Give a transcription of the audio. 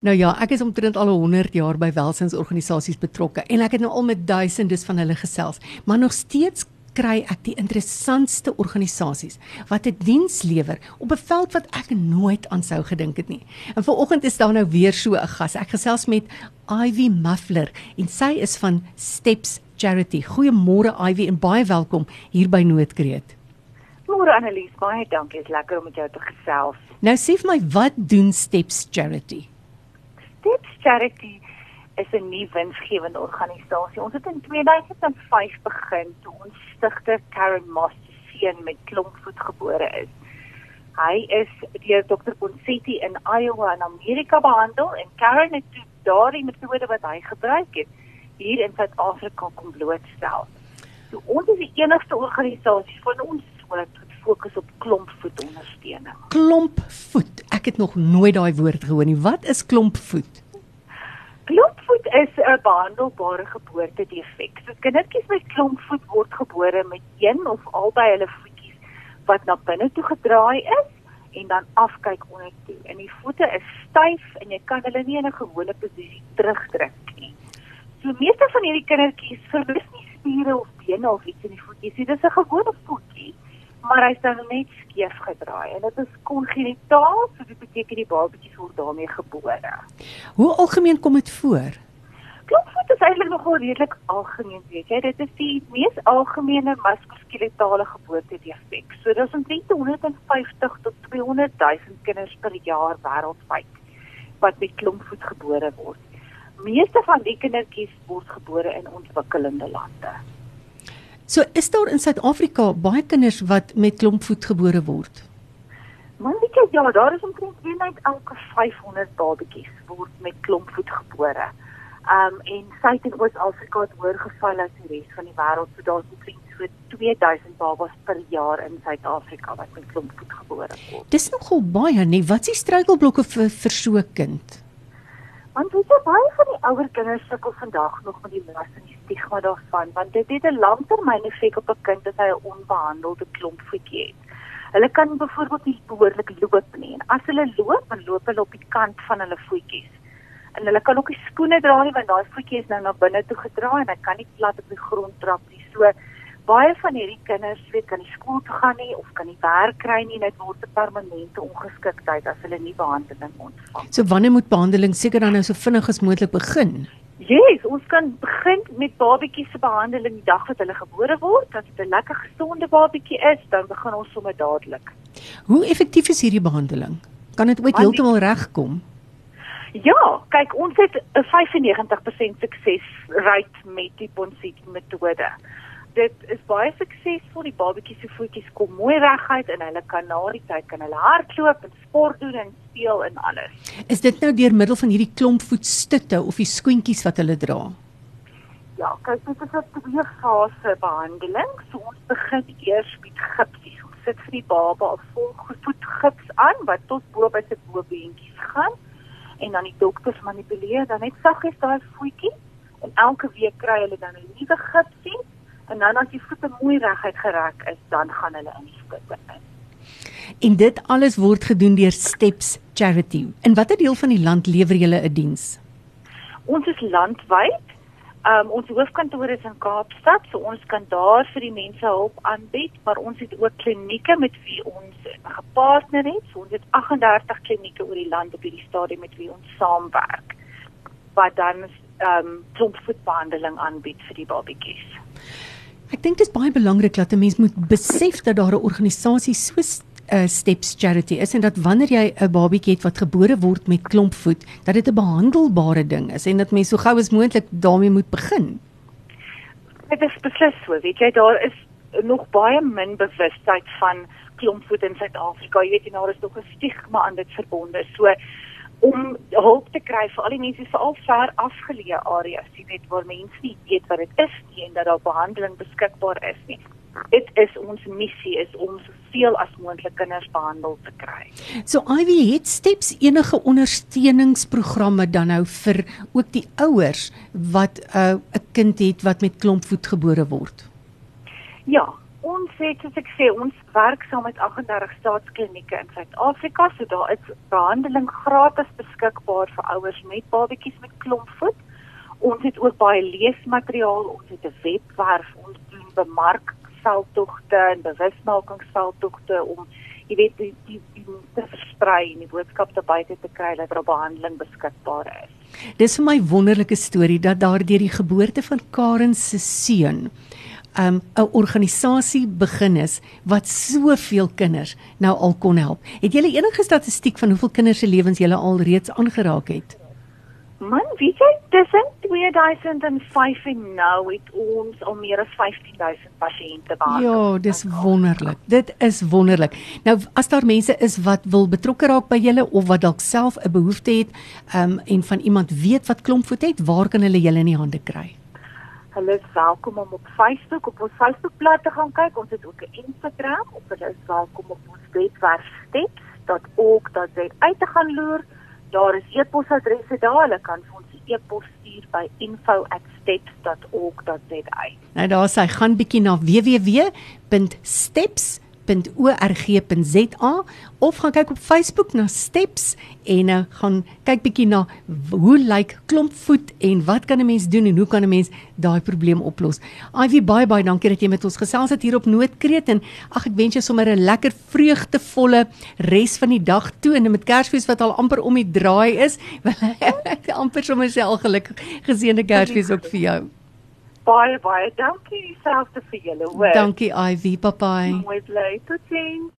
Nou ja, ek is omtrent al 100 jaar by welsynsorganisasies betrokke en ek het nou al met duisendes van hulle gesels, maar nog steeds kry ek die interessantste organisasies wat 'n diens lewer op 'n veld wat ek nooit aan sou gedink het nie. En vanoggend is daar nou weer so 'n gas. Ek gesels met Ivy Muffler en sy is van Steps Charity. Goeiemôre Ivy en baie welkom hier by Noordkreet. Môre Annelies, baie dankie. Dit is lekker om met jou te gesels. Nou sê vir my, wat doen Steps Charity? Steps Charity is 'n nuwe winsgewende organisasie. Ons het in 2005 begin toe ons stigter Karen Moss seun met klompvoet gebore is. Hy is deur Dr. Bonsetti in Iowa in Amerika behandel en Karen het toe daardie metode wat hy gebruik het hier in Suid-Afrika kom blootstel. So ons is die enigste organisasie van ons soort wat fokus op klompvoet ondersteuning. Klompvoet. Ek het nog nooit daai woord gehoor nie. Wat is klompvoet? Klompvoet is 'n behandelbare geboortedefek. So kindertjies met klompvoet word gebore met een of albei hulle voetjies wat na binne toe gedraai is en dan afkyk onder toe. En die voete is styf en jy kan hulle nie in 'n gewone posisie terugdruk nie. So meeste van hierdie kindertjies verlies nie spiere of bene of iets in die voetjies nie. Dis 'n gewone voetjie maar hy's dan net skeef gedraai en dit is kongenitaal, so dit beteken die babatjie word daarmee gebore. Hoe algemeen kom dit voor? Klopvoet is eintlik nogal redelik algemeen, weet jy. Dit is die mees algemene muskuloskeletale geboortedefek. So daar's omtrent 150 tot 200 000 kinders per jaar wêreldwyd wat met klompvoet gebore word. Meeste van die kindertjies word gebore in ontwikkelende lande. So is daar in Suid-Afrika baie kinders wat met klompvoet gebore word. Man, weet jy, ja, daar is omtrent een uit elke 500 babatjies word met klompvoet gebore. Um en Suid- en Oos-Afrika het hoër geval as die res van die wêreld. So daar's omtrent so 2000 babas per jaar in Suid-Afrika wat met klompvoet gebore word. Dis nogal baie, nee. Wat is die struikelblokke vir vir so 'n kind? Want weet jy baie van die ouer kinders sukkel vandag nog met die las en die stigma daarvan, want dit het 'n langtermyn effek op 'n kind as hy 'n onbehandelde klompvoetjie het. Hulle kan byvoorbeeld nie behoorlik loop nie en as hulle loop, dan loop hulle op die kant van hulle voetjies. En hulle kan ook nie skoene dra nie want daai voetjie is nou na binne toe gedraai en hy kan nie plat op die grond trap nie. So baie van hierdie kinders weet kan nie skool toe gaan nie of kan nie werk kry nie net word 'n permanente ongeskiktheid as hulle nie behandeling ontvang. So wanneer moet behandeling seker dan nou so vinnig as moontlik begin? Yes, ons kan begin met babatjies se behandeling die dag wat hulle gebore word. As dit 'n lekker gesonde babatjie is, dan begin ons sommer dadelik. Hoe effektief is hierdie behandeling? Kan dit ooit heeltemal regkom? Ja, kyk, ons het 'n 95% suksesrate met die Ponseti metode dit is baie suksesvol. Die babatjies se voetjies kom mooi reguit en hulle kan na die tyd kan hulle hardloop en sport doen en speel en alles. Is dit nou deur middel van hierdie klompvoetstutte of die skoentjies wat hulle dra? Ja, kyk, dit is 'n twee fase behandeling. So ons begin eers met gipsies. Ons sit vir die baba 'n volvoetgips aan wat tot bo by sy bobeentjies gaan en dan die dokters manipuleer dan net saggies daai voetjie en elke week kry hulle dan 'n nuwe gipsie en dan as die voete mooi reguit gereg is, dan gaan hulle in die skutte in. En dit alles word gedoen deur Steps Charity. In watter deel van die land lewer julle 'n diens? Ons is landwyd. Um ons hoofkantoor is in Kaapstad, so ons kan daar vir die mense hulp aanbied, maar ons het ook klinieke met wie ons gepartner het. So ons het 38 klinieke oor die land op hierdie stadium met wie ons saamwerk wat dan um klompvoetbehandeling aanbied vir die babatjies. Ek dink dit is baie belangrik dat 'n mens moet besef dat daar 'n organisasie soos uh, Steps Charity is en dat wanneer jy 'n babietjie het wat gebore word met klompvoet, dat dit 'n behandelbare ding is en dat mens so gou as moontlik daarmee moet begin. Dit is beslis so, weet jy, daar is nog baie min bewustheid van klompvoet in Suid-Afrika. Jy weet nou daar is nog 'n stigma aan dit verbonde. So om hulp te kry vir al die mense veral ver afgeleë areas, jy weet waar mense nie weet wat dit is nie en dat daar behandeling beskikbaar is nie. Dit is ons missie is om soveel as moontlik kinders behandel te kry. So Ivy het steps enige ondersteuningsprogramme dan nou vir ook die ouers wat 'n uh, 'n kind het wat met klompvoet gebore word. Ja, ons het soos ek sê, ons werk saam met 38 staatsklinieke in Suid-Afrika, so daar is behandeling gratis beskikbaar vir ouers met babatjies met klompvoet. Ons het ook baie leesmateriaal, ons het 'n webwerf, ons doen bemarkveldtogte en bewusmakingsveldtogte om jy weet die die, die te versprei en die boodskap te buite te kry dat daar behandeling beskikbaar is. Dis vir my wonderlike storie dat daardeur die geboorte van Karen se seun um 'n organisasie begin is wat soveel kinders nou al kon help. Het jy enige statistiek van hoeveel kinders se lewens jy al reeds aangeraak het? Man, weet jy, tussen 2005 en nou het ons al meer as 15000 pasiënte behandel. Ja, dis wonderlik. Dit is wonderlik. Nou as daar mense is wat wil betrokke raak by julle of wat dalk self 'n behoefte het, um en van iemand weet wat klompvoet het, waar kan hulle julle in die hande kry? Hulle is welkom om op Facebook op ons Facebookblad te gaan kyk. Ons het ook 'n Instagram of hulle is welkom op ons webwerf steps.org.za uit te gaan loer. Daar is e-posadresse daar. Hulle kan vir ons e-pos stuur by info@steps.org.za. Nou daar sê gaan bietjie na www.steps.org www.org.za of gaan kyk op Facebook na Steps en uh, gaan kyk bietjie na hoe lyk klompvoet en wat kan 'n mens doen en hoe kan 'n mens daai probleem oplos. Ivy baie baie dankie dat jy met ons gesels het hier op Noordkreet en ag ek wens jou sommer 'n lekker vreugdevolle res van die dag toe en met Kersfees wat al amper om die draai is. Wil ek amper sommer sê al gelukkig geseënde Kersfees ook vir jou baie baie dankie selfs vir julle hoor. Dankie Ivy, bye bye. Mooi bly. Totsiens.